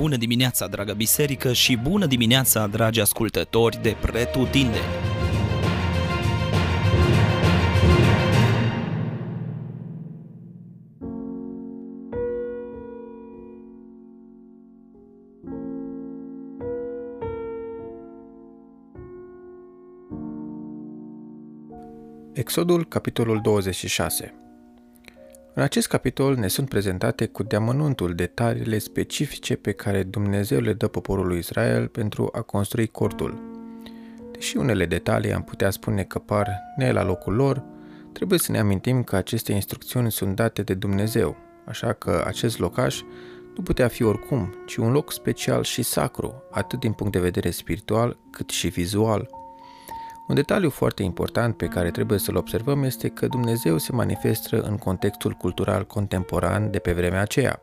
Bună dimineața, dragă biserică, și bună dimineața, dragi ascultători de Pretutindeni! Exodul, capitolul 26 În acest capitol ne sunt prezentate cu deamănuntul detaliile specifice pe care Dumnezeu le dă poporului Israel pentru a construi cortul. Deși unele detalii am putea spune că par ne la locul lor, trebuie să ne amintim că aceste instrucțiuni sunt date de Dumnezeu, așa că acest locaș nu putea fi oricum, ci un loc special și sacru, atât din punct de vedere spiritual cât și vizual – un detaliu foarte important pe care trebuie să-l observăm este că Dumnezeu se manifestă în contextul cultural contemporan de pe vremea aceea.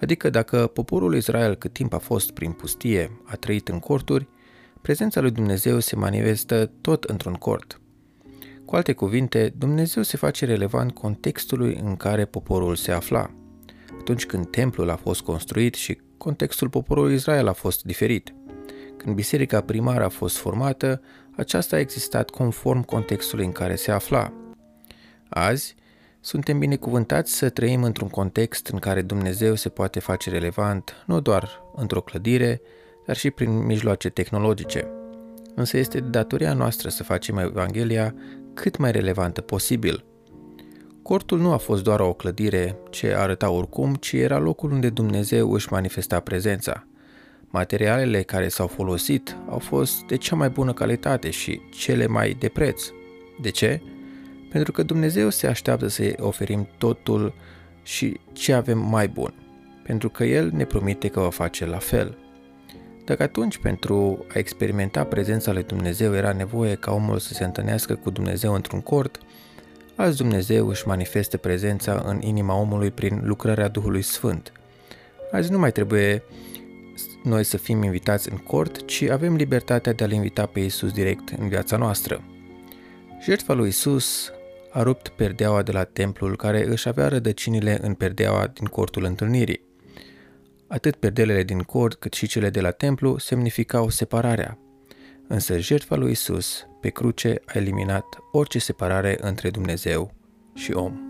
Adică dacă poporul Israel cât timp a fost prin pustie, a trăit în corturi, prezența lui Dumnezeu se manifestă tot într-un cort. Cu alte cuvinte, Dumnezeu se face relevant contextului în care poporul se afla. Atunci când templul a fost construit și contextul poporului Israel a fost diferit. Când biserica primară a fost formată, aceasta a existat conform contextului în care se afla. Azi, suntem binecuvântați să trăim într-un context în care Dumnezeu se poate face relevant nu doar într-o clădire, dar și prin mijloace tehnologice. Însă este datoria noastră să facem Evanghelia cât mai relevantă posibil. Cortul nu a fost doar o clădire ce arăta oricum, ci era locul unde Dumnezeu își manifesta prezența – Materialele care s-au folosit au fost de cea mai bună calitate și cele mai de preț. De ce? Pentru că Dumnezeu se așteaptă să oferim totul și ce avem mai bun, pentru că El ne promite că va face la fel. Dacă atunci pentru a experimenta prezența lui Dumnezeu era nevoie ca omul să se întâlnească cu Dumnezeu într-un cort, azi Dumnezeu își manifestă prezența în inima omului prin lucrarea Duhului Sfânt. Azi nu mai trebuie noi să fim invitați în cort, ci avem libertatea de a-L invita pe Isus direct în viața noastră. Jertfa lui Isus a rupt perdeaua de la templul care își avea rădăcinile în perdeaua din cortul întâlnirii. Atât perdelele din cort cât și cele de la templu semnificau separarea. Însă jertfa lui Isus pe cruce a eliminat orice separare între Dumnezeu și om.